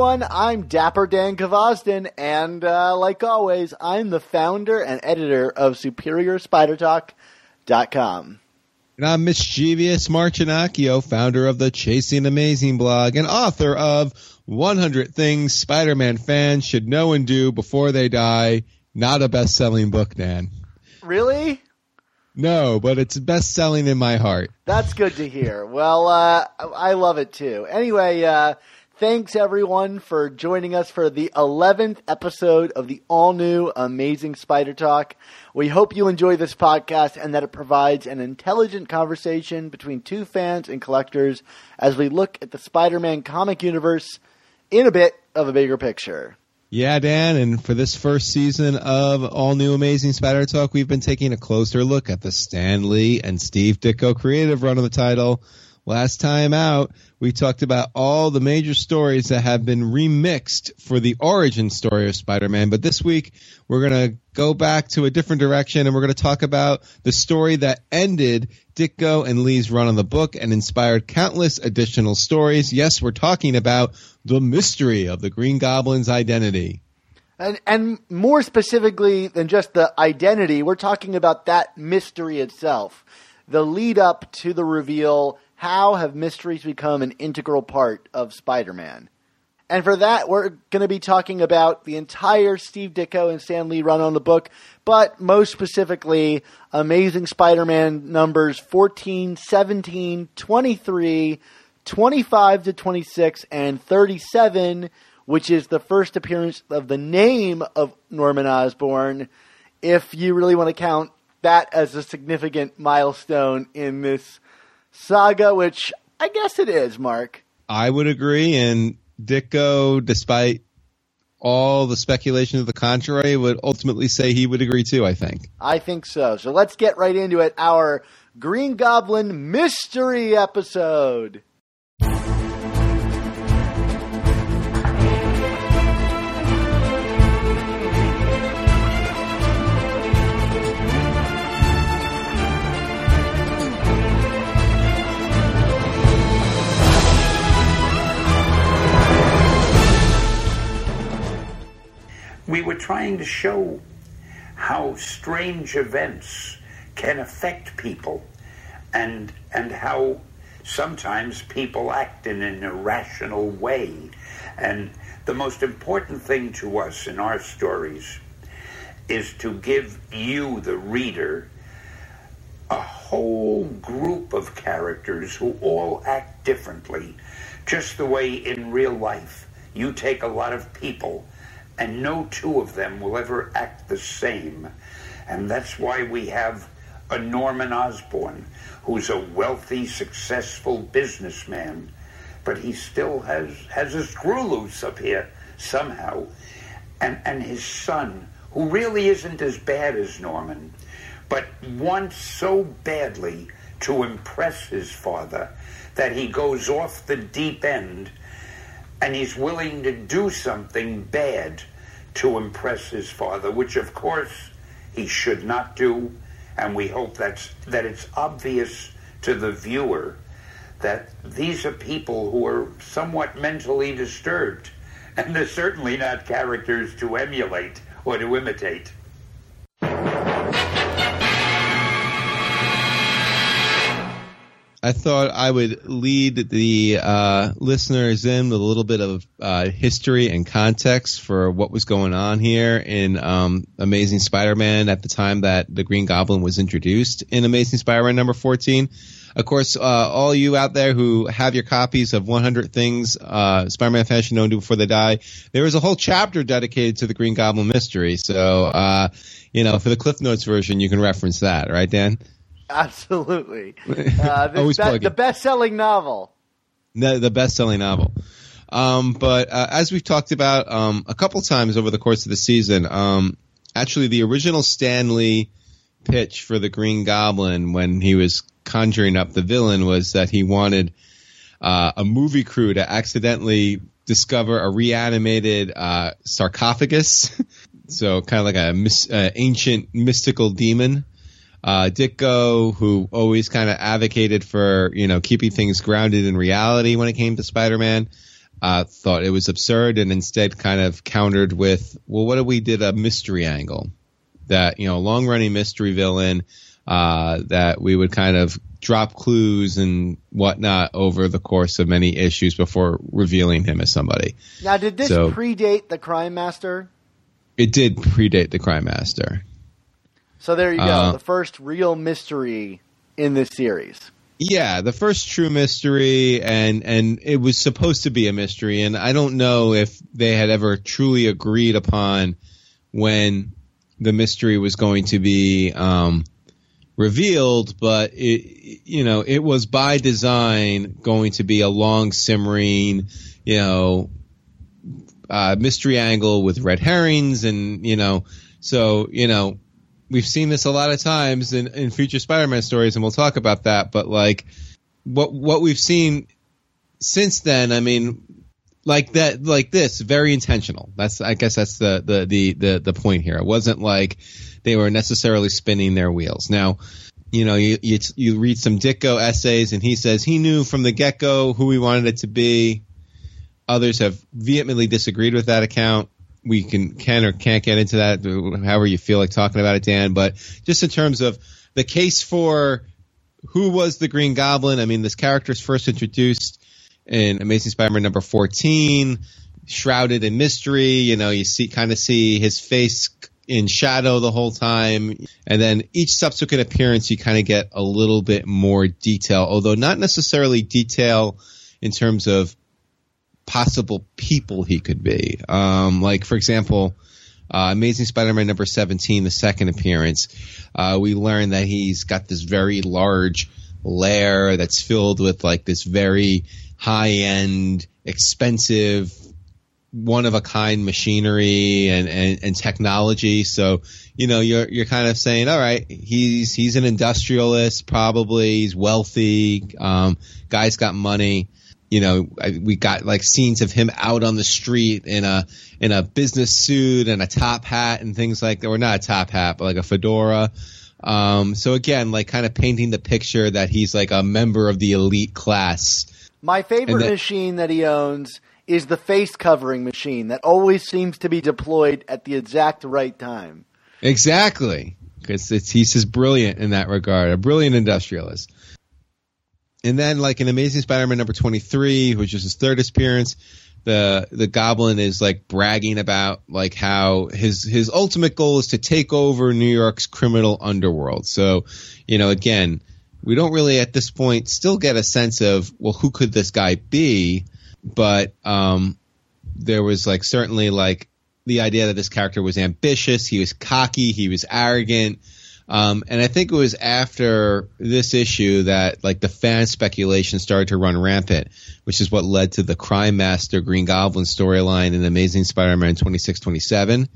everyone. I'm Dapper Dan Gvozden, and uh, like always, I'm the founder and editor of SuperiorSpiderTalk.com. And I'm mischievous Mark Ginocchio, founder of the Chasing Amazing blog and author of 100 Things Spider-Man fans should know and do before they die. Not a best-selling book, Dan. Really? No, but it's best-selling in my heart. That's good to hear. Well, uh, I love it too. Anyway, uh, thanks everyone for joining us for the 11th episode of the all new Amazing Spider Talk. We hope you enjoy this podcast and that it provides an intelligent conversation between two fans and collectors as we look at the Spider Man comic universe in a bit of a bigger picture. Yeah, Dan, and for this first season of All New Amazing Spider Talk, we've been taking a closer look at the Stan Lee and Steve Ditko creative run of the title. Last time out, we talked about all the major stories that have been remixed for the origin story of Spider-Man. But this week, we're going to go back to a different direction and we're going to talk about the story that ended Ditko and Lee's run on the book and inspired countless additional stories. Yes, we're talking about the mystery of the Green Goblin's identity. And, and more specifically than just the identity, we're talking about that mystery itself. The lead up to the reveal. How have mysteries become an integral part of Spider Man? And for that, we're going to be talking about the entire Steve Ditko and Stan Lee run on the book, but most specifically, Amazing Spider Man numbers 14, 17, 23, 25 to 26, and 37, which is the first appearance of the name of Norman Osborn, if you really want to count that as a significant milestone in this saga, which I guess it is, Mark. I would agree, and Ditko, despite all the speculation of the contrary, would ultimately say he would agree too, I think. I think so. So let's get right into it. Our Green Goblin mystery episode. Trying to show how strange events can affect people and and how sometimes people act in an irrational way. And the most important thing to us in our stories is to give you the reader a whole group of characters who all act differently. Just the way in real life you take a lot of people and no two of them will ever act the same. And that's why we have a Norman Osborn, who's a wealthy, successful businessman, but he still has, has a screw loose up here somehow. And, and his son, who really isn't as bad as Norman, but wants so badly to impress his father that he goes off the deep end and he's willing to do something bad to impress his father, which of course he should not do, and we hope that's that it's obvious to the viewer that these are people who are somewhat mentally disturbed, and they're certainly not characters to emulate or to imitate. I thought I would lead the uh, listeners in with a little bit of uh, history and context for what was going on here in um, Amazing Spider-Man at the time that the Green Goblin was introduced in Amazing Spider-Man number 14. Of course, uh, all you out there who have your copies of 100 Things uh, Spider-Man fans should know do before they die, there is a whole chapter dedicated to the Green Goblin mystery. So, uh, you know, for the Cliff Notes version, you can reference that, right, Dan? Absolutely. Uh, Always be- the best-selling novel. the, the best-selling novel. Um, but uh, as we've talked about um, a couple times over the course of the season, um, actually the original Stan Lee pitch for the Green Goblin when he was conjuring up the villain was that he wanted uh, a movie crew to accidentally discover a reanimated uh, sarcophagus, so kind of like a mis- uh, ancient mystical demon uh, Ditko, who always kind of advocated for you know keeping things grounded in reality when it came to Spider-Man, uh, thought it was absurd and instead kind of countered with, well, what if we did a mystery angle? That you know, a long-running mystery villain uh, that we would kind of drop clues and whatnot over the course of many issues before revealing him as somebody. Now, did this So- predate the Crime Master? It did predate the Crime Master. So there you go, Uh, the first real mystery in this series. Yeah, the first true mystery, and and it was supposed to be a mystery, and I don't know if they had ever truly agreed upon when the mystery was going to be um, revealed, but it you know it was by design going to be a long simmering, you know, uh, mystery angle with red herrings, and you know, so you know we've seen this a lot of times in, in future Spider-Man stories, and we'll talk about that. But like what what we've seen since then, I mean, like that, like this, very intentional. That's I guess that's the the the the, the point here. It wasn't like they were necessarily spinning their wheels. Now. You know, you, you you read some Ditko essays, and he says he knew from the get go who he wanted it to be. Others have vehemently disagreed with that account we can can or can't get into that however you feel like talking about it dan but just in terms of the case for who was the green goblin i mean this character is first introduced in amazing spider-man number 14 shrouded in mystery you know you see kind of see his face in shadow the whole time and then each subsequent appearance you kind of get a little bit more detail although not necessarily detail in terms of possible people he could be. Um, like, for example, uh, Amazing Spider-Man number 17, the second appearance, uh, we learn that he's got this very large lair that's filled with like this very high-end, expensive, one-of-a-kind machinery and, and, and technology. So, you know, you're, you're kind of saying, all right, he's, he's an industrialist, probably, he's wealthy, um, guy's got money you know, I, we got like scenes of him out on the street in a in a business suit and a top hat and things like that, or not a top hat, but like a fedora. Um, so again, like kind of painting the picture that he's like a member of the elite class. My favorite that- machine that he owns is the face covering machine that always seems to be deployed at the exact right time. Exactly, because it's he's just brilliant in that regard, a brilliant industrialist. And then, like in Amazing Spider-Man number twenty-three, which is his third appearance, the the Goblin is like bragging about like how his his ultimate goal is to take over New York's criminal underworld. So, you know, again, we don't really at this point still get a sense of well, who could this guy be? But um, there was like certainly like the idea that this character was ambitious, he was cocky, he was arrogant. Um, and I think it was after this issue that like the fan speculation started to run rampant, which is what led to the Crime Master Green Goblin storyline in Amazing Spider-Man 2627.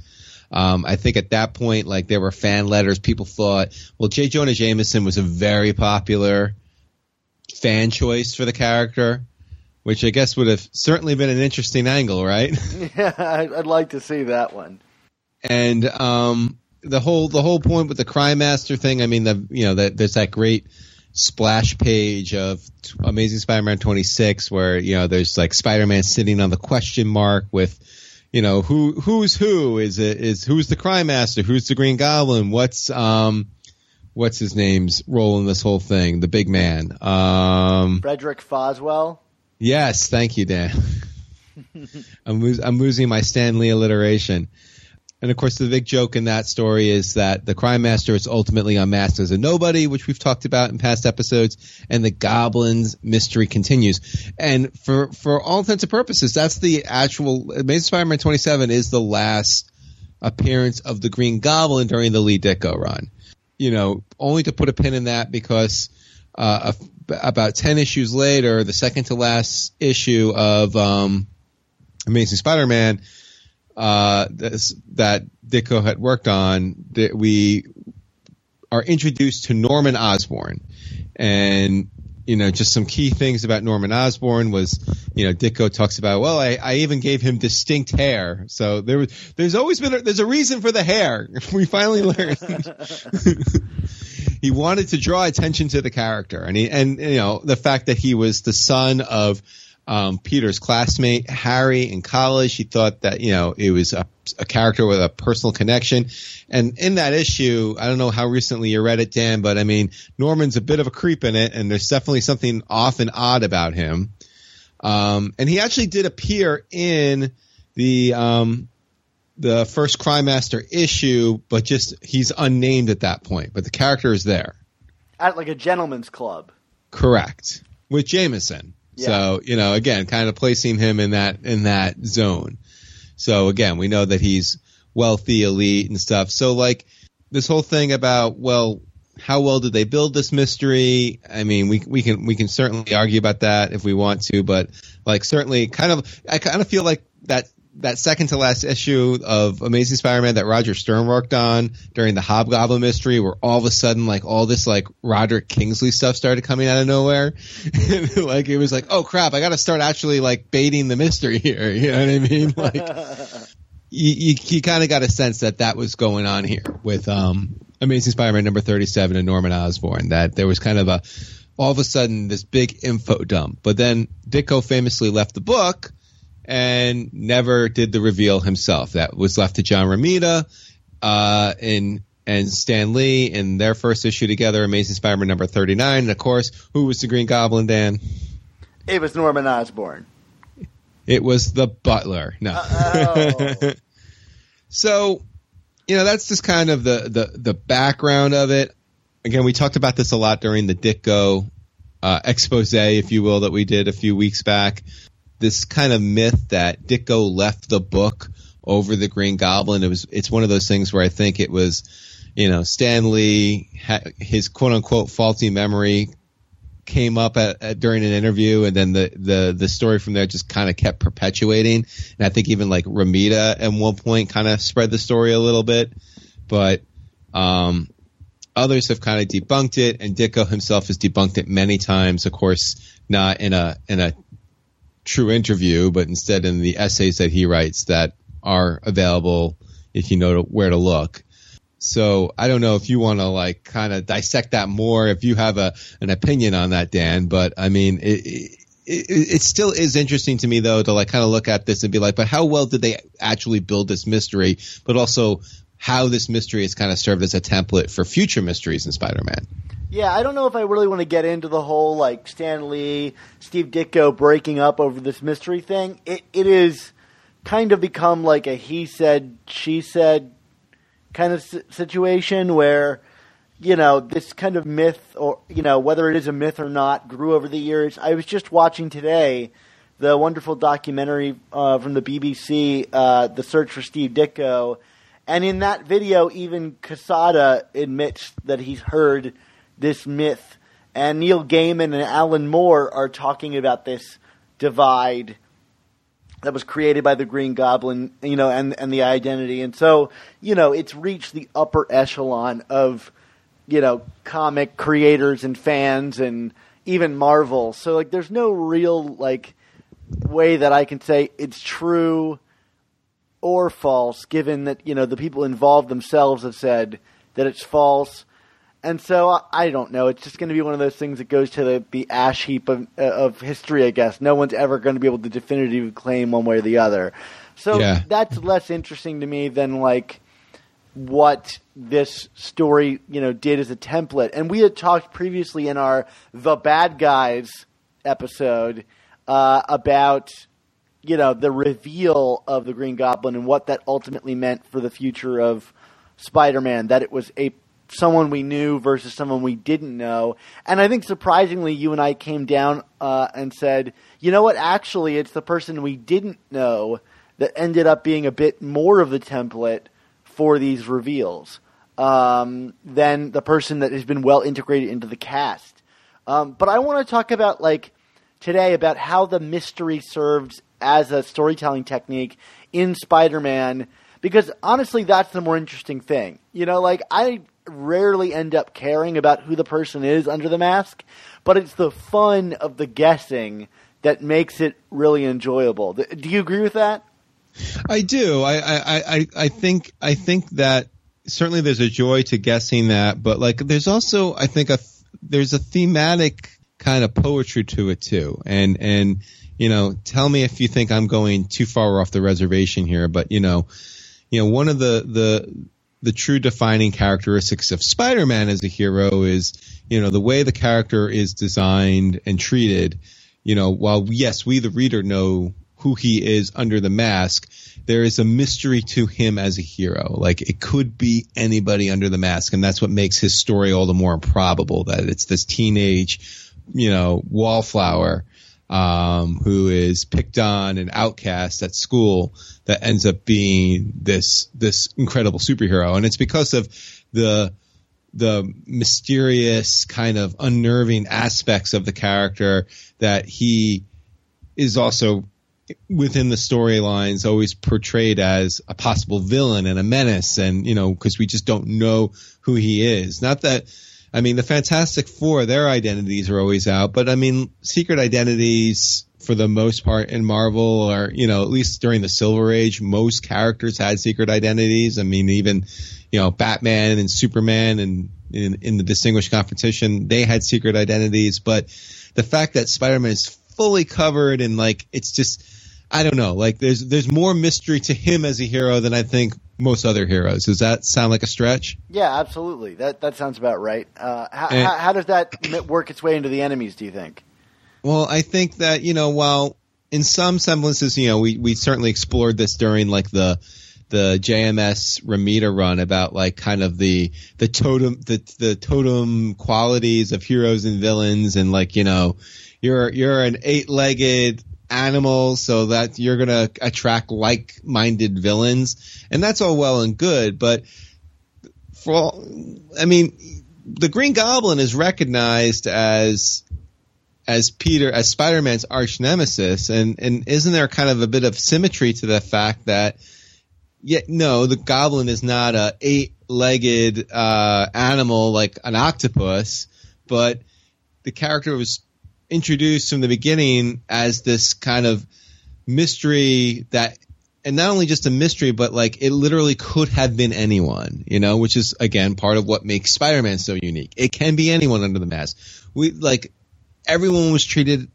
Um, I think at that point, like there were fan letters. People thought, well, J. Jonah Jameson was a very popular fan choice for the character, which I guess would have certainly been an interesting angle, right? Yeah, I'd I'd like to see that one. and um, the whole the whole point with the crime master thing. I mean, the you know that there's that great splash page of t- Amazing Spider-Man 26 where you know there's like Spider-Man sitting on the question mark with you know who who's who is it is who's the crime master who's the Green Goblin what's um what's his name's role in this whole thing, the big man. Um, Frederick Foswell. yes, thank you, Dan. I'm, los- I'm losing my Stan Lee alliteration. And of course, the big joke in that story is that the crime master is ultimately unmasked as a nobody, which we've talked about in past episodes, and the goblin's mystery continues. And for for all intents and purposes, that's the actual Amazing Spider-Man 27 is the last appearance of the Green Goblin during the Lee Ditko run. You know, only to put a pin in that because uh, about 10 issues later, the second to last issue of um, Amazing Spider-Man uh, this, that Ditko had worked on, that we are introduced to Norman Osborn, and you know, just some key things about Norman Osborn was, you know, Ditko talks about, well, I, I even gave him distinct hair. So there was, there's always been, a, there's a reason for the hair. We finally learned. he wanted to draw attention to the character and he, and, you know, the fact that he was the son of, um, Peter's classmate Harry in college. He thought that you know it was a, a character with a personal connection, and in that issue, I don't know how recently you read it, Dan, but I mean Norman's a bit of a creep in it, and there's definitely something off and odd about him. Um, and he actually did appear in the um, the first Crime Master issue, but just he's unnamed at that point. But the character is there. At like a gentleman's club. Correct. With Jameson. Yeah. So, you know, again, kind of placing him in that in that zone. So again, we know that he's wealthy, elite and stuff. So like this whole thing about, well, how well did they build this mystery? I mean, we we can we can certainly argue about that if we want to, but like certainly kind of I kind of feel like that that second to last issue of Amazing Spider-Man that Roger Stern worked on during the Hobgoblin mystery, where all of a sudden like all this like Roderick Kingsley stuff started coming out of nowhere, like it was like, oh crap, I got to start actually like baiting the mystery here. You know what I mean? Like you you, you kind of got a sense that that was going on here with um Amazing Spider-Man number thirty-seven and Norman Osborn. That there was kind of a all of a sudden this big info dump, but then Ditko famously left the book and never did the reveal himself. That was left to John Romita uh, and and Stan Lee in their first issue together, Amazing Spider-Man number 39. And of course, who was the Green Goblin, Dan? It was Norman Osborn. It was the butler. No. So, you know, that's just kind of the, the, the background of it. Again, we talked about this a lot during the Ditko uh, expose, if you will, that we did a few weeks back. This kind of myth that Ditko left the book over the Green Goblin. It was, it's one of those things where I think it was, you know, Stan Lee, his quote unquote faulty memory came up at, at, during an interview, and then the the the story from there just kind of kept perpetuating. And I think even like Romita at one point kind of spread the story a little bit, but um, others have kind of debunked it, and Ditko himself has debunked it many times. Of course, not in a in a true interview, but instead in the essays that he writes that are available if you know where to look. So I don't know if you want to like kind of dissect that more, if you have a an opinion on that, Dan. But I mean, it, it, it still is interesting to me though to like kind of look at this and be like, but how well did they actually build this mystery? But also how this mystery has kind of served as a template for future mysteries in Spider-Man. Yeah, I don't know if I really want to get into the whole like Stan Lee, Steve Ditko breaking up over this mystery thing. It it is kind of become like a he said she said kind of situation where you know this kind of myth or you know whether it is a myth or not grew over the years. I was just watching today the wonderful documentary uh, from the BBC, uh, "The Search for Steve Ditko," and in that video, even Quesada admits that he's heard this myth, and Neil Gaiman and Alan Moore are talking about this divide that was created by the Green Goblin, you know, and and the identity. And so, you know, it's reached the upper echelon of, you know, comic creators and fans and even Marvel. So like there's no real like way that I can say it's true or false given that, you know, the people involved themselves have said that it's false. And so I, don't know. It's just going to be one of those things that goes to the, the ash heap of, uh, of history, I guess. No one's ever going to be able to definitively claim one way or the other. So Yeah. that's less interesting to me than like, what this story, you know, did as a template. And we had talked previously in our The Bad Guys episode uh, about, you know, the reveal of the Green Goblin and what that ultimately meant for the future of Spider-Man. That it was a someone we knew versus someone we didn't know. And I think surprisingly, you and I came down uh, and said, you know what? Actually, it's the person we didn't know that ended up being a bit more of the template for these reveals um, than the person that has been well integrated into the cast. Um, but I want to talk about like today about how the mystery serves as a storytelling technique in Spider-Man because honestly that's the more interesting thing. You know, like I rarely end up caring about who the person is under the mask, but it's the fun of the guessing that makes it really enjoyable. Do you agree with that? I do. I, I, I, I think I think that certainly there's a joy to guessing that, but like there's also I think a there's a thematic kind of poetry to it too. And and you know, tell me if you think I'm going too far off the reservation here, but you know, you know, one of the the the true defining characteristics of Spider-Man as a hero is, you know, the way the character is designed and treated. You know, while yes, we the reader know who he is under the mask, there is a mystery to him as a hero. Like it could be anybody under the mask, and that's what makes his story all the more improbable. That it's this teenage, you know, wallflower um, who is picked on and outcast at school that ends up being this this incredible superhero, and it's because of the the mysterious kind of unnerving aspects of the character that he is also within the storylines always portrayed as a possible villain and a menace and you know because we just don't know who he is. Not that i mean the fantastic four their identities are always out but i mean secret identities for the most part in marvel are you know at least during the silver age most characters had secret identities i mean even you know batman and superman and in, in the distinguished competition they had secret identities but the fact that spider-man is fully covered and like it's just I don't know. Like there's there's more mystery to him as a hero than I think most other heroes. Does that sound like a stretch? Yeah, absolutely. That that sounds about right. Uh, how, and, how, how does that work its way into the enemies? Do you think? Well, I think that you know, while in some semblances, you know, we we certainly explored this during like the the JMS Romita run about like kind of the the totem the the totem qualities of heroes and villains and like you know you're you're an eight legged animals so that you're going to attract like-minded villains. And that's all well and good but for all, I mean the Green Goblin is recognized as as Peter as Spider-Man's arch nemesis. And and isn't there kind of a bit of symmetry to the fact that yet no the goblin is not a eight-legged uh, animal like an octopus but the character was introduced from the beginning as this kind of mystery that and not only just a mystery, but like it literally could have been anyone, you know, which is again part of what makes Spider-Man so unique. It can be anyone under the mask. We like everyone was treated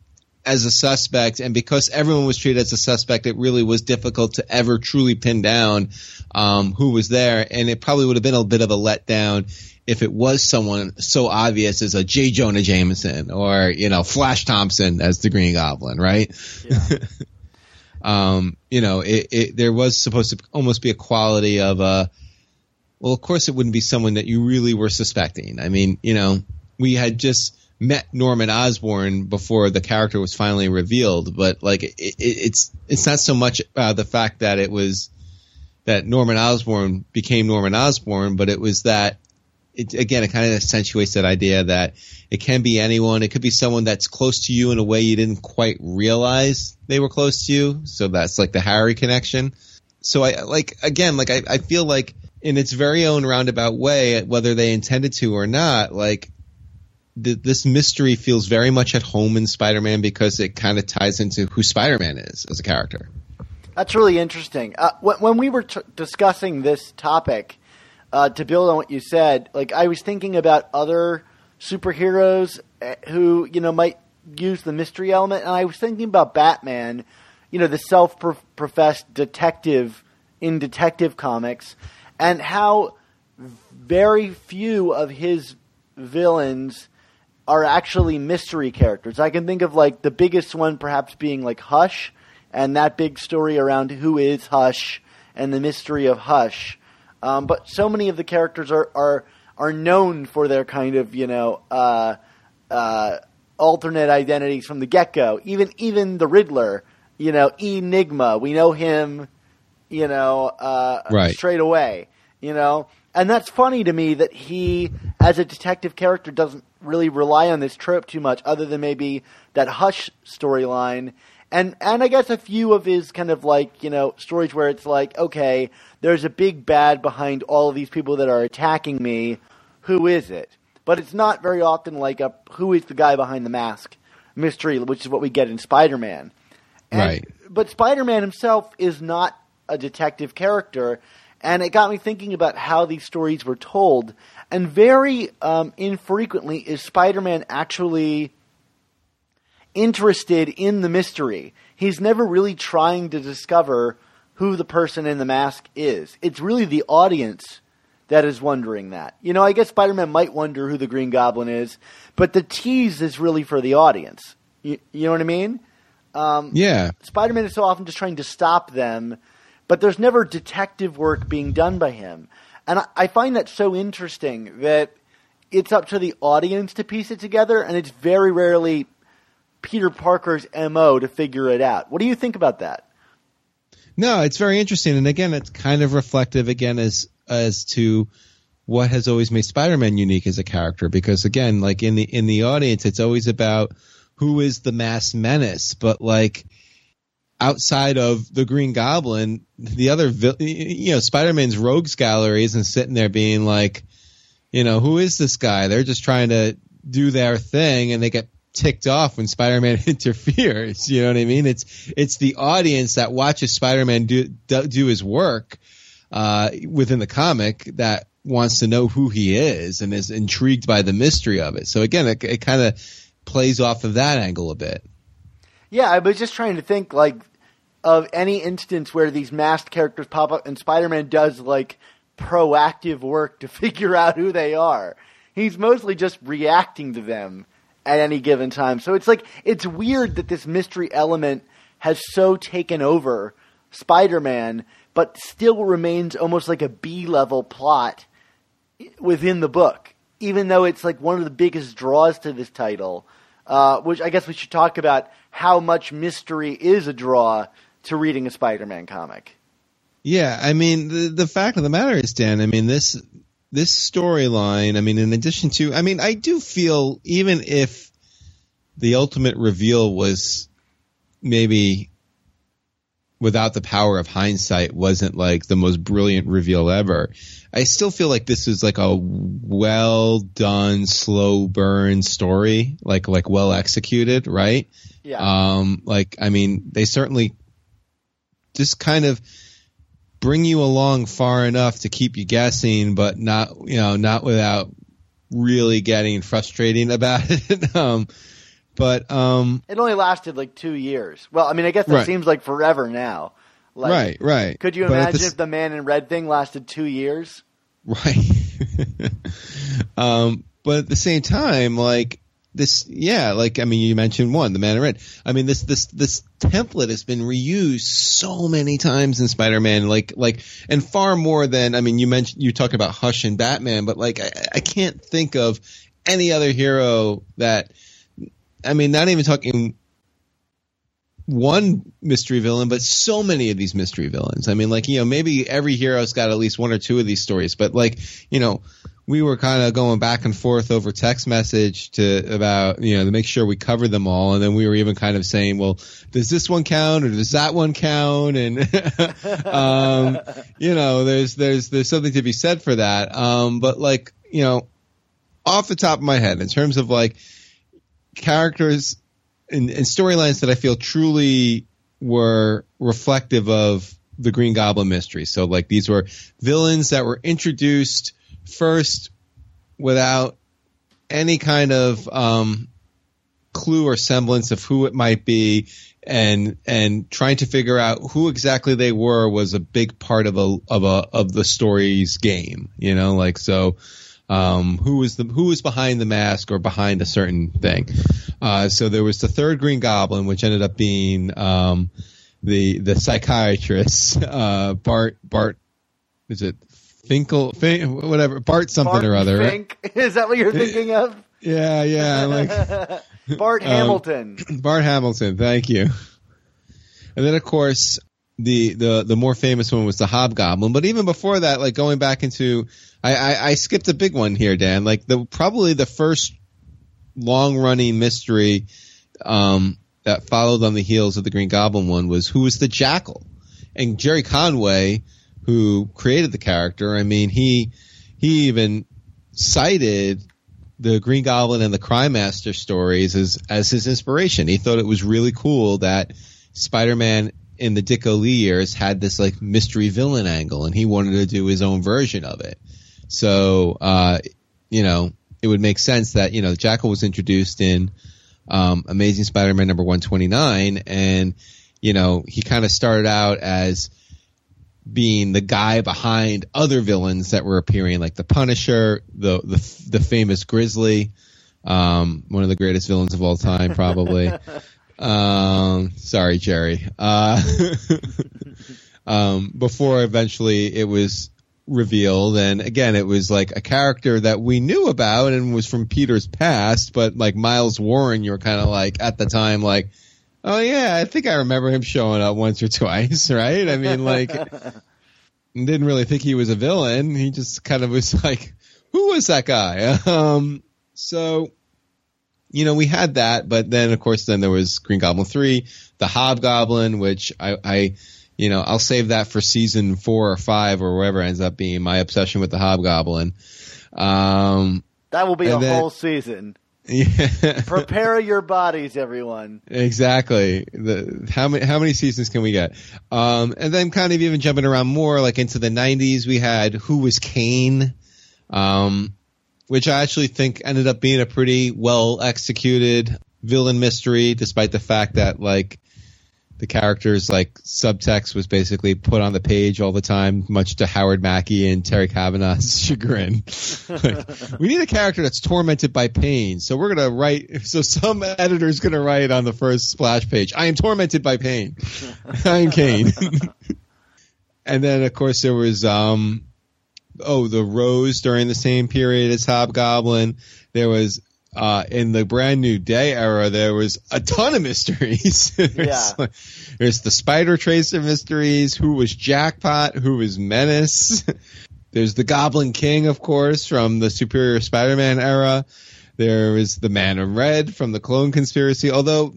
as a suspect, and because everyone was treated as a suspect, it really was difficult to ever truly pin down um, who was there, and it probably would have been a bit of a letdown if it was someone so obvious as a J. Jonah Jameson or you know Flash Thompson as the Green Goblin, right? Yeah. um, you know, it, it, there was supposed to almost be a quality of a. Well, of course, it wouldn't be someone that you really were suspecting. I mean, you know, we had just met Norman Osborn before the character was finally revealed, but like it, it, it's it's not so much uh, the fact that it was that Norman Osborn became Norman Osborn, but it was that it, again, it kind of accentuates that idea that it can be anyone. It could be someone that's close to you in a way you didn't quite realize they were close to you. So that's like the Harry connection. So I like again, like I, I feel like in its very own roundabout way, whether they intended to or not, like th- this mystery feels very much at home in Spider-Man because it kind of ties into who Spider-Man is as a character. That's really interesting. Uh, when, when, we were t- discussing this topic, uh, to build on what you said, like I was thinking about other superheroes eh, who you know might use the mystery element, and I was thinking about Batman, you know, the self-professed detective in detective comics, and how very few of his villains are actually mystery characters. I can think of like the biggest one perhaps being like Hush and that big story around who is Hush and the mystery of Hush. Um, but so many of the characters are, are are known for their kind of you know uh, uh, alternate identities from the get go. Even even the Riddler, you know, Enigma, we know him, you know, uh, Right. straight away. You know, and that's funny to me that he, as a detective character, doesn't really rely on this trope too much, other than maybe that Hush storyline. And and I guess a few of his kind of like you know stories where it's like okay, there's a big bad behind all of these people that are attacking me. Who is it? But it's not very often like a who is the guy behind the mask mystery, which is what we get in Spider-Man. Right. But Spider-Man himself is not a detective character, and it got me thinking about how these stories were told. And very um, infrequently is Spider-Man actually interested in the mystery. He's never really trying to discover who the person in the mask is. It's really the audience that is wondering that. You know, I guess Spider Man might wonder who the Green Goblin is, but the tease is really for the audience. You, you know what I mean? Um, yeah. Spider Man is so often just trying to stop them, but there's never detective work being done by him. And I, I find that so interesting that it's up to the audience to piece it together, and it's very rarely Peter Parker's MO to figure it out. What do you think about that? No, it's very interesting, and again, it's kind of reflective again as as to what has always made Spider-Man unique as a character. Because again, like in the in the audience, it's always about who is the mass menace, but like outside of the Green Goblin, the other you know Spider-Man's rogues gallery isn't sitting there being like, you know, who is this guy? They're just trying to do their thing, and they get ticked off when Spider-Man interferes. You know what I mean? It's it's the audience that watches Spider-Man do do, his work uh, within the comic that wants to know who he is and is intrigued by the mystery of it. So again, it, it kind of plays off of that angle a bit. Yeah, I was just trying to think like of any instance where these masked characters pop up and Spider-Man does like proactive work to figure out who they are. He's mostly just reacting to them at any given time. So it's like it's weird that this mystery element has so taken over Spider-Man but still remains almost like a B-level plot within the book, even though it's like one of the biggest draws to this title. Uh, which I guess we should talk about how much mystery is a draw to reading a Spider-Man comic. Yeah, I mean the the fact of the matter is, Dan. I mean this this storyline. I mean, in addition to, I mean, I do feel even if the ultimate reveal was maybe without the power of hindsight wasn't like the most brilliant reveal ever. I still feel like this is like a well done, slow burn story, like like well executed, right? Yeah. Um, like I mean, they certainly just kind of bring you along far enough to keep you guessing, but not you know not without really getting frustrating about it. um, but um, it only lasted like two years. Well, I mean, I guess that Right. seems like forever now. Like, right, right. Could you But imagine the if the Man in Red thing lasted two years? Right. um, but at the same time, like this, yeah, like I mean, you mentioned one, the Man in Red. I mean, this this this template has been reused so many times in Spider-Man, like like, and far more than I mean, you mentioned you talked about Hush and Batman, but like I, I can't think of any other hero that. I mean, not even talking one mystery villain, but so many of these mystery villains. I mean, like, you know, maybe every hero's got at least one or two of these stories, but like, you know, we were kind of going back and forth over text message to about, you know, to make sure we covered them all. And then we were even kind of saying, well, does this one count or does that one count? And, um, you know, there's, there's, there's something to be said for that. Um, but like, you know, off the top of my head, in terms of like characters and, and storylines that I feel truly were reflective of the Green Goblin mystery. So like these were villains that were introduced first without any kind of um, clue or semblance of who it might be and and trying to figure out who exactly they were was a big part of a of a of the story's game you know? Like so um, who was the who was behind the mask or behind a certain thing? Uh, so there was the third green goblin which ended up being um, the the psychiatrist uh, bart bart is it finkel Fin- whatever bart something Bart or other right? Is that what you're thinking of? yeah yeah like Bart Um, Hamilton. Bart Hamilton, thank you. And then of course the the the more famous one was the Hobgoblin. But even before that, like going back into I, I, I skipped a big one here, Dan. Like the probably the first long running mystery um that followed on the heels of the Green Goblin one was who was the Jackal? And Gerry Conway, who created the character, I mean he he even cited the Green Goblin and the Crime Master stories as as his inspiration. He thought it was really cool that Spider-Man in the Ditko Lee years had this like mystery villain angle, and he wanted to do his own version of it. So, uh, you know, it would make sense that you know Jackal was introduced in um, Amazing Spider-Man number one twenty nine, and you know he kind of started out as being the guy behind other villains that were appearing, like the Punisher, the the, the famous Grizzly, um, one of the greatest villains of all time, probably. um, sorry, Gerry. Uh, um, before eventually it was revealed, and again, it was like a character that we knew about and was from Peter's past, but like Miles Warren, you were kind of like at the time like. Oh yeah, I think I remember him showing up once or twice, right? I mean, like, didn't really think he was a villain. He just kind of was like, who was that guy? Um, so, you know, we had that, but then of course, then there was Green Goblin 3, the Hobgoblin, which I, I, you know, I'll save that for season four or five or wherever ends up being my obsession with the Hobgoblin. Um, That will be a then- whole season. Yeah. Prepare your bodies, everyone. Exactly. The how many how many seasons can we get? Um, and then kind of even jumping around more like into the '90s, we had Who Was Kaine, um, which I actually think ended up being a pretty well executed villain mystery, despite the fact that like the characters like subtext was basically put on the page all the time, much to Howard Mackie and Terry Kavanagh's chagrin. like, we need a character that's tormented by pain, so we're gonna write. So some editor's gonna write on the first splash page, "I am tormented by pain. I am Kaine." and then of course there was um, oh the Rose during the same period as Hobgoblin. There was uh, in the brand new day era, there was a ton of mysteries. there's, Yeah. there's the Spider Tracer mysteries. Who was Jackpot? Who was Menace? there's the Goblin King, of course, from the Superior Spider-Man era. There is the Man in Red from the Clone Conspiracy. Although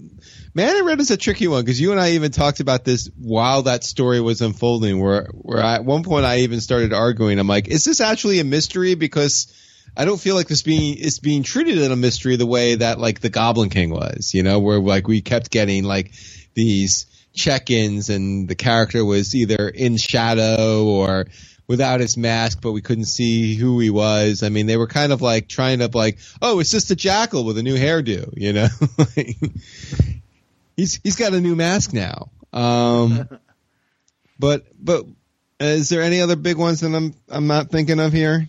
Man in Red is a tricky one because you and I even talked about this while that story was unfolding. Where where I, at one point I even started arguing. I'm like, is this actually a mystery? Because I don't feel like this being it's being treated in a mystery the way that like the Goblin King was, you know, where like we kept getting like these check-ins and the character was either in shadow or without his mask, but we couldn't see who he was. I mean, they were kind of like trying to like, oh, it's just a jackal with a new hairdo, you know. he's he's got a new mask now. Um, but but is there any other big ones that I'm I'm not thinking of here?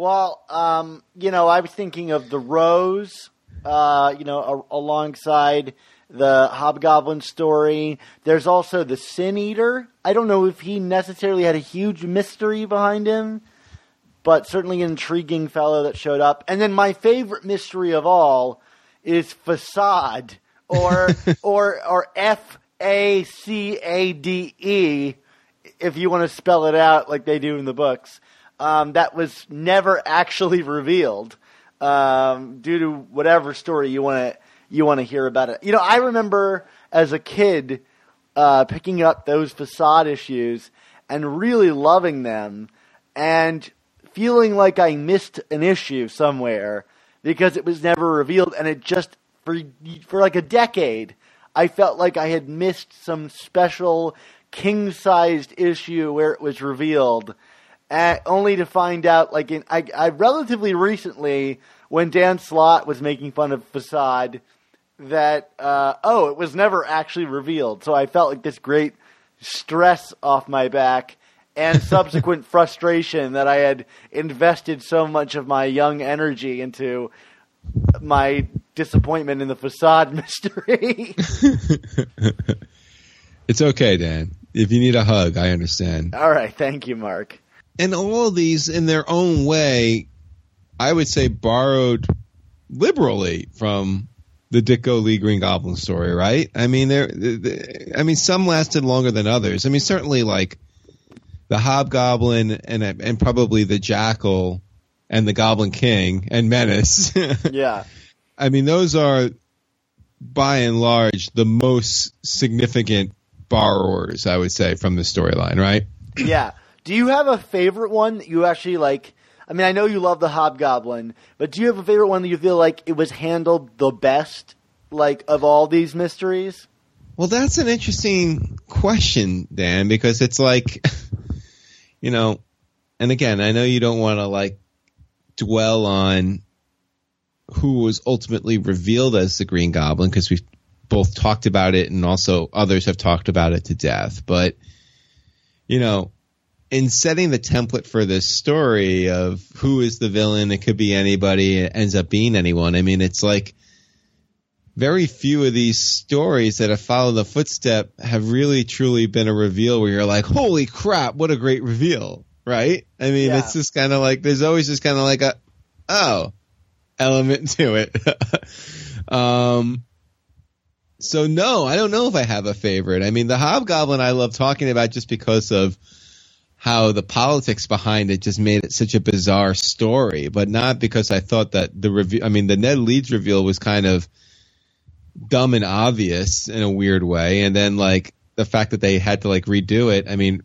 Well, um, you know, I was thinking of the Rose, uh, you know, a- alongside the Hobgoblin story. There's also the Sin Eater. I don't know if he necessarily had a huge mystery behind him, but certainly an intriguing fellow that showed up. And then my favorite mystery of all is Facade, or or or F A C A D E, if you want to spell it out like they do in the books. Um, that was never actually revealed um, due to whatever story you want to you want to hear about it. You know, I remember as a kid uh, picking up those facade issues and really loving them, and feeling like I missed an issue somewhere because it was never revealed, and it just for for like a decade, I felt like I had missed some special king-sized issue where it was revealed, uh, only to find out like in I, I relatively recently when Dan Slott was making fun of Facade that uh, oh, it was never actually revealed. So I felt like this great stress off my back and subsequent frustration that I had invested so much of my young energy into my disappointment in the facade mystery. It's okay, Dan. If you need a hug, I understand. All right, thank you, Mark. And all of these, in their own way, I would say borrowed liberally from the Ditko Lee Green Goblin story, right? I mean, there. I mean, some lasted longer than others. I mean, certainly like the Hobgoblin and and probably the Jackal and the Goblin King and Menace. Yeah. I mean, those are by and large the most significant borrowers, I would say, from the storyline, right? yeah. Do you have a favorite one that you actually like? I mean, I know you love the Hobgoblin, but do you have a favorite one that you feel like it was handled the best, like of all these mysteries? Well, that's an interesting question, Dan, because it's like, you know, and again, I know you don't want to like dwell on who was ultimately revealed as the Green Goblin because we've both talked about it and also others have talked about it to death. But, you know, in setting the template for this story of who is the villain, it could be anybody, it ends up being anyone. I mean, it's like very few of these stories that have followed the footstep have really truly been a reveal where you're like, holy crap, what a great reveal, right? I mean, Yeah. it's just kind of like, there's always just kind of like a, oh, element to it. um, so no, I don't know if I have a favorite. I mean, the Hobgoblin I love talking about just because of how the politics behind it just made it such a bizarre story, but not because I thought that the review, I mean, the Ned Leeds reveal was kind of dumb and obvious in a weird way. And then like the fact that they had to like redo it. I mean,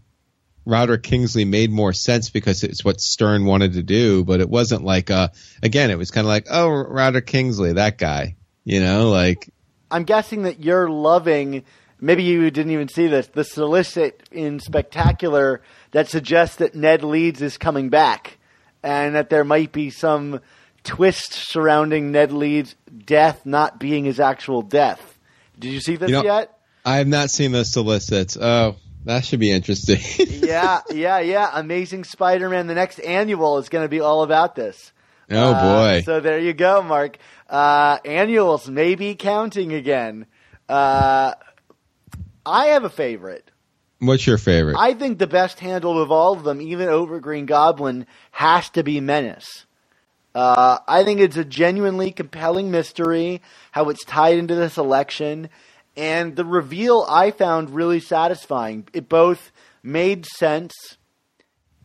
Roderick Kingsley made more sense because it's what Stern wanted to do, but it wasn't like, uh, again, it was kind of like, oh, Roderick Kingsley, that guy, you know, like, I'm guessing that you're loving. Maybe you didn't even see this. The solicit in Spectacular that suggests that Ned Leeds is coming back, and that there might be some twist surrounding Ned Leeds' death not being his actual death. Did you see this You know- yet? I have not seen those solicits. Oh, that should be interesting. yeah, yeah, yeah. Amazing Spider-Man. The next annual is going to be all about this. oh Uh, boy. so there you go, Mark. Uh, annuals may be counting again. Uh, I have a favorite. What's your favorite? I think the best handled of all of them, even over Green Goblin, has to be Menace. Uh, I think it's a genuinely compelling mystery, how it's tied into this election, and the reveal I found really satisfying. It both made sense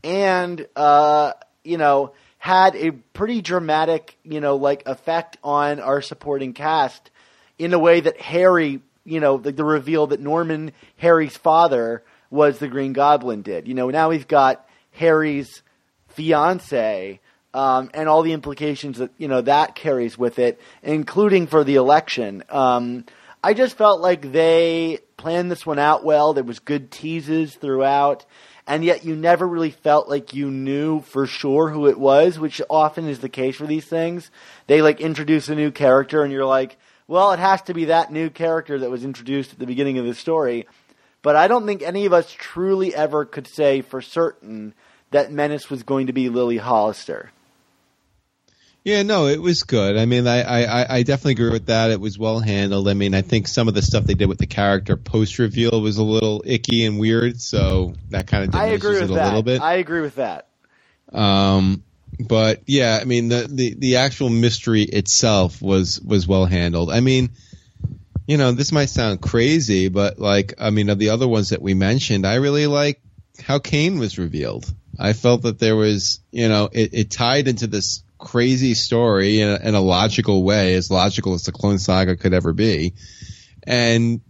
and, uh, you know, had a pretty dramatic, you know, like effect on our supporting cast in a way that Harry, you know, the, the reveal that Norman, Harry's father, was the Green Goblin did. You know, now we've got Harry's fiance, um, and all the implications that you know that carries with it, including for the election. Um, I just felt like they planned this one out well. There was good teases throughout, and yet you never really felt like you knew for sure who it was, which often is the case for these things. They like introduce a new character, and you're like, well, it has to be that new character that was introduced at the beginning of the story. But I don't think any of us truly ever could say for certain that Menace was going to be Lily Hollister. Yeah, no, it was good. I mean, I, I, I definitely agree with that. It was well handled. I mean, I think some of the stuff they did with the character post reveal was a little icky and weird, so that kind of I diminishes agree it a that. little bit. I agree with that. Um, but yeah, I mean, the, the, the actual mystery itself was, was well handled. I mean, you know, this might sound crazy, but like, I mean, of the other ones that we mentioned, I really like how Kaine was revealed. I felt that there was, you know, it, it tied into this crazy story in a, in a logical way, as logical as the Clone Saga could ever be. And,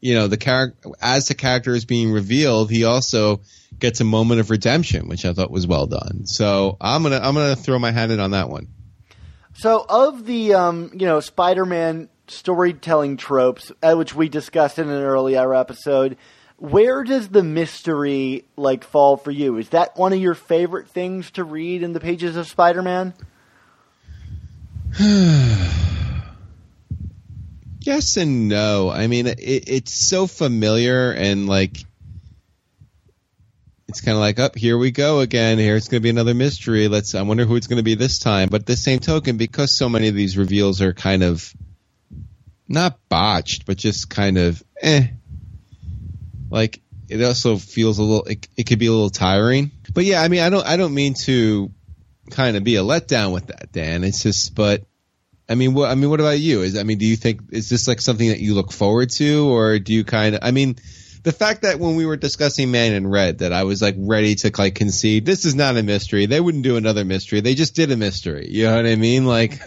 you know, the character, as the character is being revealed, he also gets a moment of redemption, which I thought was well done. So I'm gonna, I'm gonna throw my hat in on that one. So, of the um, you know Spider-Man storytelling tropes, uh, which we discussed in an earlier episode, where does the mystery like fall for you? Is that one of your favorite things to read in the pages of Spider-Man? Yes and no. I mean, it, it's so familiar and like it's kind of like, up oh, here we go again. Here it's going to be another mystery. Let's. I wonder who it's going to be this time. But the same token, because so many of these reveals are kind of not botched, but just kind of eh. Like it also feels a little. It, it could be a little tiring. But yeah, I mean, I don't. I don't mean to kind of be a letdown with that, Dan. It's just, but I mean, what I mean, what about you? Is I mean, do you think is this like something that you look forward to, or do you kind of? I mean the fact that when we were discussing Man in Red, that I was like ready to like concede this is not a mystery. They wouldn't do another mystery. They just did a mystery. You know what I mean? Like,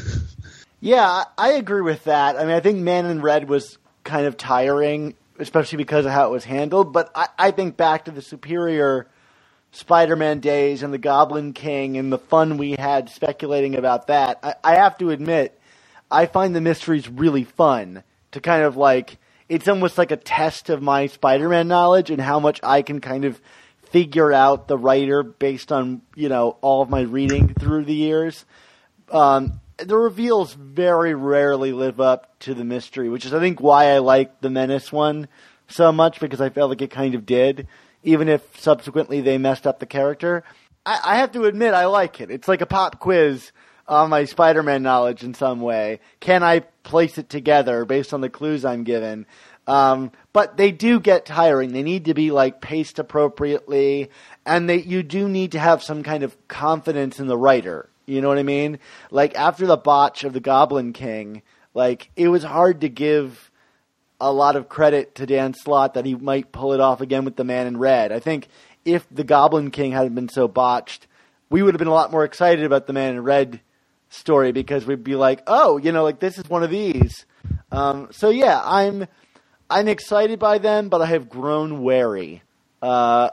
yeah, I agree with that. I mean, I think Man in Red was kind of tiring, especially because of how it was handled. But I, I think back to the Superior Spider-Man days and the Goblin King and the fun we had speculating about that. I, I have to admit, I find the mysteries really fun to kind of like it's almost like a test of my Spider-Man knowledge and how much I can kind of figure out the writer based on you know all of my reading through the years. Um, the reveals very rarely live up to the mystery, which is I think why I like the Menace one so much because I felt like it kind of did, even if subsequently they messed up the character. I, I have to admit I like it. It's like a pop quiz on my Spider-Man knowledge in some way. Can I place it together based on the clues I'm given? Um, but they do get tiring. They need to be like paced appropriately, and they you do need to have some kind of confidence in the writer. You know what I mean? Like after the botch of the Goblin King, like it was hard to give a lot of credit to Dan Slott that he might pull it off again with the Man in Red. I think if the Goblin King hadn't been so botched, we would have been a lot more excited about the Man in Red story because we'd be like, oh, you know, like this is one of these. Um, so yeah, I'm I'm excited by them, but I have grown wary uh,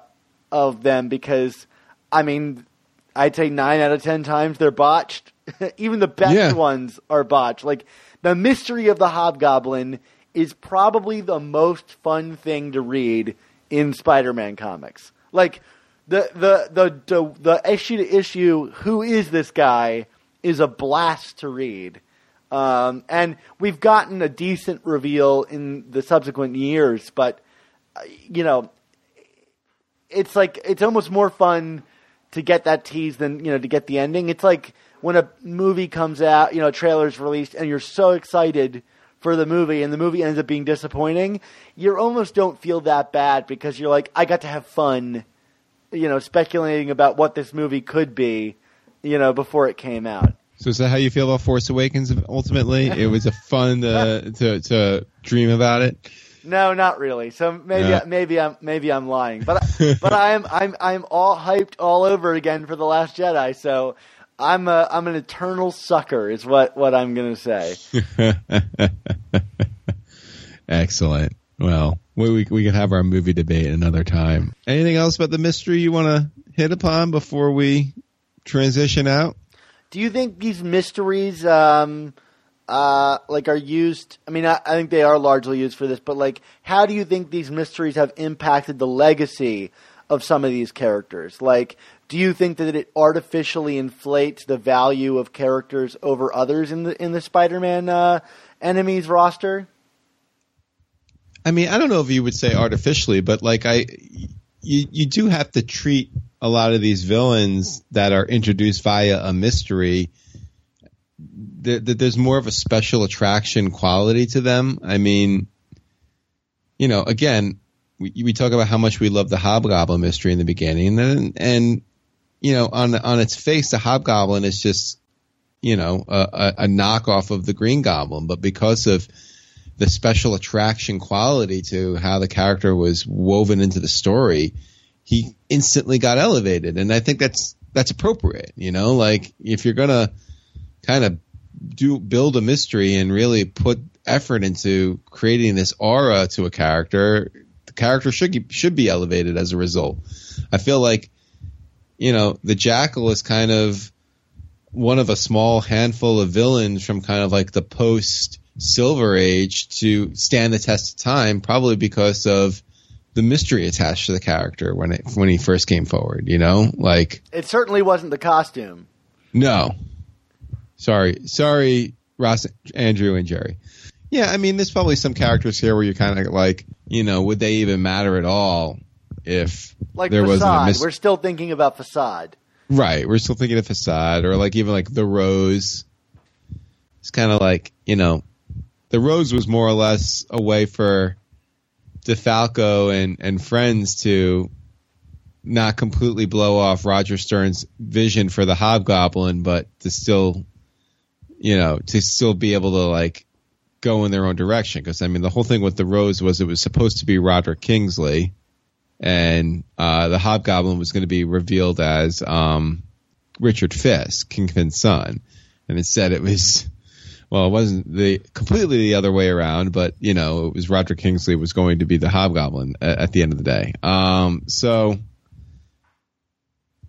of them because, I mean, I'd say nine out of ten times they're botched. Even the best yeah. ones are botched. Like the mystery of the Hobgoblin is probably the most fun thing to read in Spider-Man comics. Like the the the the, the issue to issue, who is this guy? Is a blast to read. Um, and we've gotten a decent reveal in the subsequent years, but uh, you know, it's like it's almost more fun to get that tease than you know to get the ending. It's like when a movie comes out, you know, a trailer's released, and you're so excited for the movie, and the movie ends up being disappointing. You almost don't feel that bad because you're like, I got to have fun, you know, speculating about what this movie could be you know, before it came out. So is that how you feel about Force Awakens? Ultimately, it was a fun to, to to dream about it. No, not really. So maybe maybe I'm maybe I'm lying, but but I'm I'm I'm all hyped all over again for the Last Jedi. So I'm a I'm an eternal sucker, is what what I'm gonna say. Excellent. Well, we, we we can have our movie debate another time. Anything else about the mystery you want to hit upon before we transition out? Do you think these mysteries, um, uh, like, are used? I mean, I, I think they are largely used for this, but like, how do you think these mysteries have impacted the legacy of some of these characters? Like, do you think that it artificially inflates the value of characters over others in the in the Spider-Man uh, enemies roster? I mean, I don't know if you would say artificially, but like I, you you do have to treat a lot of these villains that are introduced via a mystery that, there's more of a special attraction quality to them. I mean, you know, again, we, we talk about how much we love the Hobgoblin mystery in the beginning, and and you know, on on its face, the Hobgoblin is just you know a, a, a knockoff of the Green Goblin, but because of the special attraction quality to how the character was woven into the story, he instantly got elevated. And I think that's, that's appropriate, you know, like if you're to kind of do, build a mystery and really put effort into creating this aura to a character, the character should, should be elevated as a result. I feel like, you know, the Jackal is kind of one of a small handful of villains from kind of like the post Silver Age to stand the test of time, probably because of the mystery attached to the character when it when he first came forward. You know, like it certainly wasn't the costume. No, sorry, sorry, Ross, Andrew, and Jerry. Yeah, I mean, there's probably some characters here where you're kind of like, you know, would they even matter at all if Like there wasn't a mis- We're still thinking about facade. Right. We're still thinking of facade or like even like the rose. It's kind of like, you know, the rose was more or less a way for DeFalco and, and friends to not completely blow off Roger Stern's vision for the hobgoblin, but to still, you know, to still be able to like go in their own direction. Cause I mean, the whole thing with the rose was it was supposed to be Roderick Kingsley and uh, the Hobgoblin was going to be revealed as um, Richard Fisk, Kingpin's son, and instead it was well, it wasn't the completely the other way around, but you know, it was Roderick Kingsley was going to be the Hobgoblin at, at the end of the day. Um, so,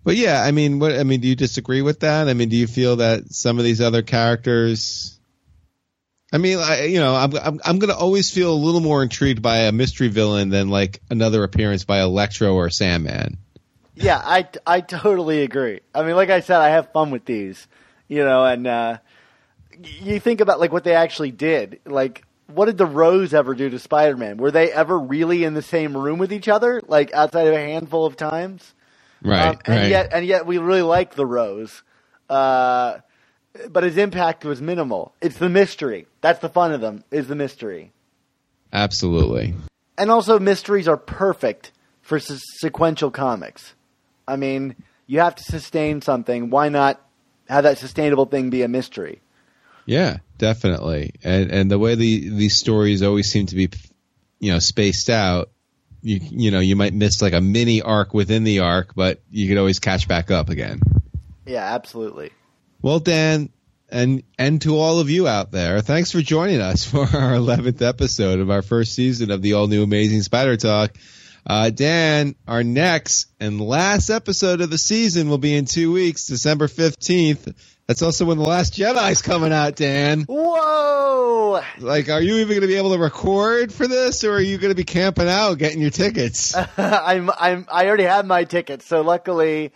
but yeah, I mean, what I mean, do you disagree with that? I mean, do you feel that some of these other characters? I mean, I, you know, I'm I'm I'm gonna always feel a little more intrigued by a mystery villain than like another appearance by Electro or Sandman. Yeah, I, I totally agree. I mean, like I said, I have fun with these, you know, and uh, you think about like what they actually did. Like, what did the Rose ever do to Spider-Man? Were they ever really in the same room with each other, like outside of a handful of times? Right, Um, and right. yet, and yet, we really like the Rose, uh, but his impact was minimal. It's the mystery. That's the fun of them. Is the mystery, Absolutely. and also mysteries are perfect for se- sequential comics. I mean, you have to sustain something. Why not have that sustainable thing be a mystery? Yeah, definitely. And and the way the these stories always seem to be, you know, spaced out. You you know you might miss like a mini arc within the arc, but you could always catch back up again. Yeah, absolutely. Well, Dan, and and to all of you out there, thanks for joining us for our eleventh episode of our first season of the all new Amazing Spider Talk. Uh, Dan, our next and last episode of the season will be in two weeks, December fifteenth. That's also when the Last Jedi's coming out, Dan. Whoa! Like, are you even going to be able to record for this, or are you going to be camping out getting your tickets? I'm I'm I already have my tickets, so luckily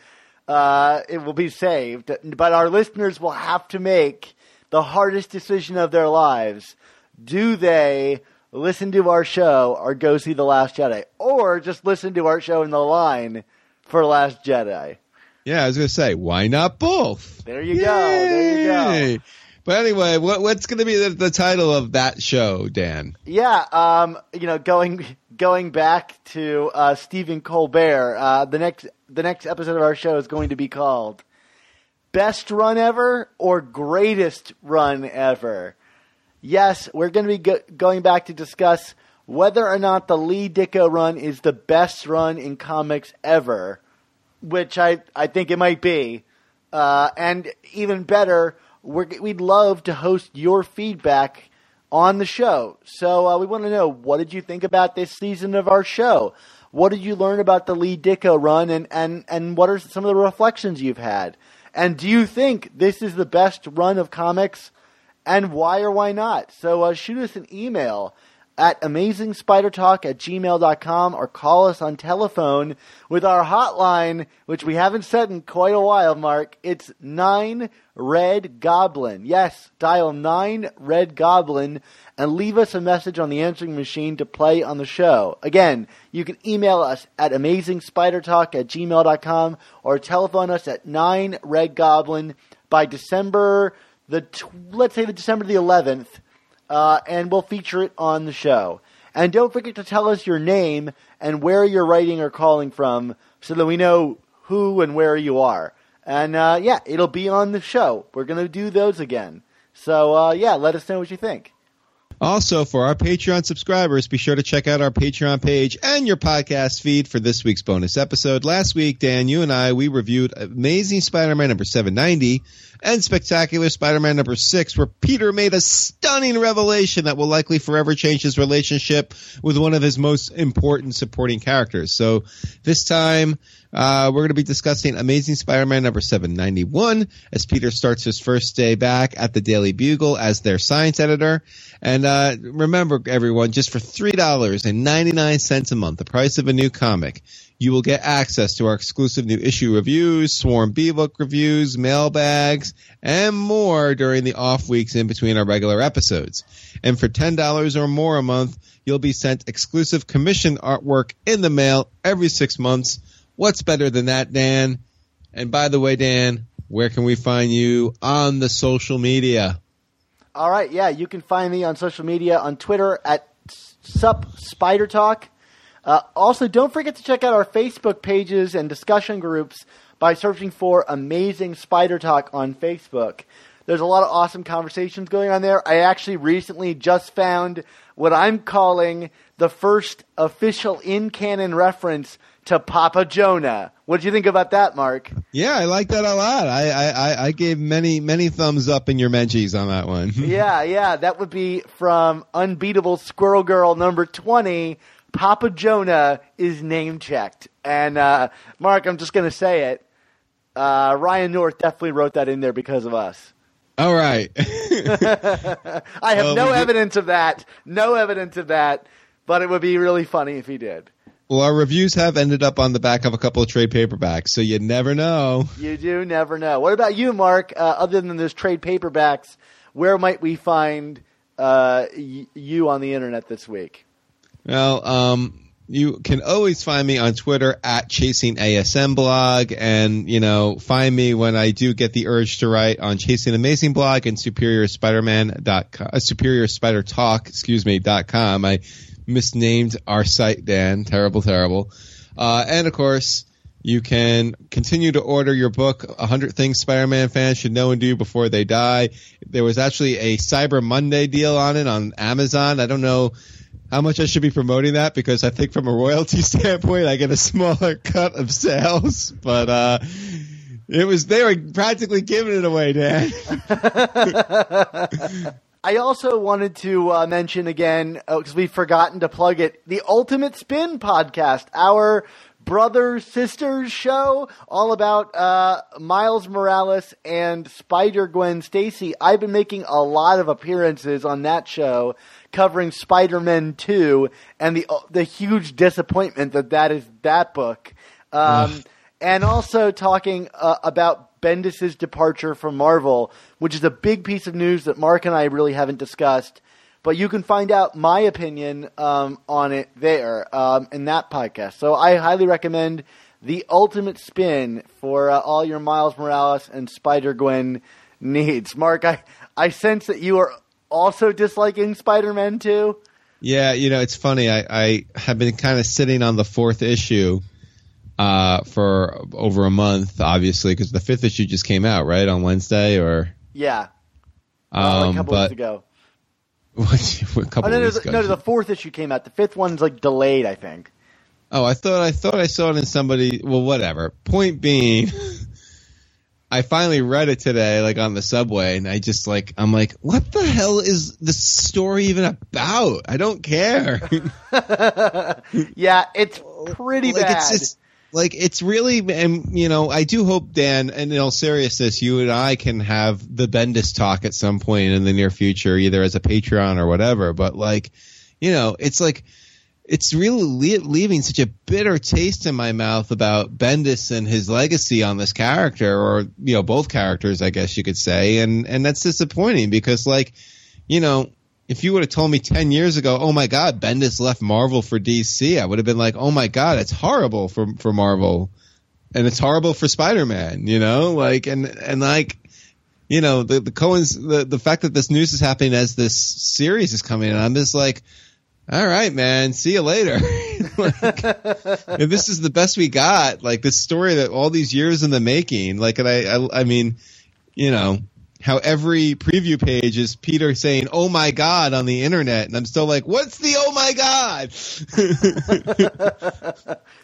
uh, it will be saved. But our listeners will have to make the hardest decision of their lives. Do they listen to our show or go see The Last Jedi? Or just listen to our show in the line for Last Jedi? Yeah, I was going to say, why not both? There you go. There you go. But anyway, what, what's going to be the, the title of that show, Dan? Yeah, um, you know, going going back to uh, Stephen Colbert, uh, the next the next episode of our show is going to be called "Best Run Ever" or "Greatest Run Ever." Yes, we're going to be go- going back to discuss whether or not the Lee Ditko run is the best run in comics ever, which I I think it might be. Uh, and even better, we're, we'd love to host your feedback on the show. So uh, we want to know what did you think about this season of our show? What did you learn about the Lee Ditko run, and, and, and what are some of the reflections you've had? And do you think this is the best run of comics, and why or why not? So uh, shoot us an email at amazingspidertalk at gmail.com or call us on telephone with our hotline, which we haven't said in quite a while, Mark. It's 9 Red Goblin. Yes, dial 9 Red Goblin and leave us a message on the answering machine to play on the show. Again, you can email us at amazingspidertalk at gmail.com or telephone us at 9 Red Goblin by December the, let's say the December the 11th uh, and we'll feature it on the show. And don't forget to tell us your name and where you're writing or calling from so that we know who and where you are. And uh, yeah, it'll be on the show. We're going to do those again. So uh, yeah, let us know what you think. Also, for our Patreon subscribers, be sure to check out our Patreon page and your podcast feed for this week's bonus episode. Last week, Dan, you and I, we reviewed Amazing Spider-Man number 790 and Spectacular Spider-Man number 6, where Peter made a stunning revelation that will likely forever change his relationship with one of his most important supporting characters. So this time, uh, we're going to be discussing Amazing Spider-Man number 791 as Peter starts his first day back at the Daily Bugle as their science editor. And uh, remember, everyone, just for $3.99 a month, the price of a new comic, You will get access to our exclusive new issue reviews, Swarm B-Book reviews, mailbags, and more during the off weeks in between our regular episodes. And for $10 or more a month, you'll be sent exclusive commission artwork in the mail every six months. What's better than that, Dan? And by the way, Dan, where can we find you on the social media? All right, yeah, you can find me on social media on Twitter at Sup Spider Talk. Uh, also, don't forget to check out our Facebook pages and discussion groups by searching for Amazing Spider Talk on Facebook. There's a lot of awesome conversations going on there. I actually recently just found what I'm calling the first official in canon reference to Papa Jonah. What did you think about that, Mark? Yeah, I like that a lot. I, I, I gave many, many thumbs up in your menchies on that one. yeah, yeah. That would be from Unbeatable Squirrel Girl number 20 Papa Jonah is name checked. And uh, Mark, I'm just going to say it. Uh, Ryan North definitely wrote that in there because of us. All right. I have well, no evidence of that. No evidence of that. But it would be really funny if he did. Well, our reviews have ended up on the back of a couple of trade paperbacks, so you never know. You do never know. What about you, Mark? Uh, other than those trade paperbacks, where might we find uh, y- you on the internet this week? Well, um, you can always find me on Twitter at chasing ASM blog and, you know, find me when I do get the urge to write on chasing amazing blog and superior Spider-Man dot uh, spider talk, excuse me, dot com. I misnamed our site, Dan. Terrible, terrible. Uh, and of course, you can continue to order your book, 100 Things Spider-Man fans should know and do before they die. There was actually a Cyber Monday deal on it on Amazon. I don't know how much I should be promoting that because I think from a royalty standpoint, I get a smaller cut of sales. But uh, it was they were practically giving it away, Dan. I also wanted to uh, mention again because uh, we've forgotten to plug it. The Ultimate Spin podcast, our brothers sisters show, all about uh, Miles Morales and Spider Gwen Stacy. I've been making a lot of appearances on that show covering Spider-Men 2 and the the huge disappointment that that is that book. Um, and also talking uh, about Bendis's departure from Marvel, which is a big piece of news that Mark and I really haven't discussed. But you can find out my opinion um, on it there um, in that podcast. So I highly recommend the ultimate spin for uh, all your Miles Morales and Spider Gwen needs. Mark, I, I sense that you are also disliking Spider Men 2? Yeah, you know, it's funny. I, I have been kind of sitting on the fourth issue uh, for over a month, obviously, because the fifth issue just came out, right, on Wednesday or? Yeah. Um, like a um, couple but, weeks ago. What, a couple oh, no, no, no, the fourth issue came out. The fifth one's like delayed, I think. Oh, I thought I thought I saw it in somebody. Well, whatever. Point being, I finally read it today, like on the subway, and I just like I'm like, what the hell is the story even about? I don't care. yeah, it's pretty like, bad. It's just, like it's really, and you know, I do hope Dan, and in all seriousness, you and I can have the Bendis talk at some point in the near future, either as a Patreon or whatever. But like, you know, it's like it's really le- leaving such a bitter taste in my mouth about Bendis and his legacy on this character, or you know, both characters, I guess you could say, and and that's disappointing because, like, you know, if you would have told me ten years ago, oh my God, Bendis left Marvel for DC, I would have been like, oh my God, it's horrible for for Marvel, and it's horrible for Spider Man, you know, like, and and like. You know the the Cohen's the the fact that this news is happening as this series is coming, and I'm just like, all right, man, see you later. like, if this is the best we got, like this story that all these years in the making, like, and I, I, I mean, you know, how every preview page is Peter saying, "Oh my God" on the internet, and I'm still like, "What's the oh my God?"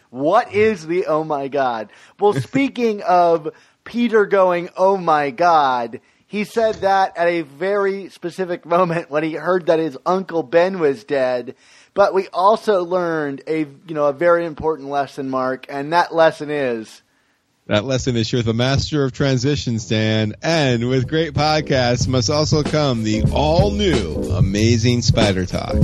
what is the oh my God? Well, speaking of Peter going, "Oh my God," He said that at a very specific moment when he heard that his uncle Ben was dead. But we also learned a you know a very important lesson, Mark, and that lesson is that lesson is you're the master of transitions, Dan. And with great podcasts must also come the all new amazing Spider Talk.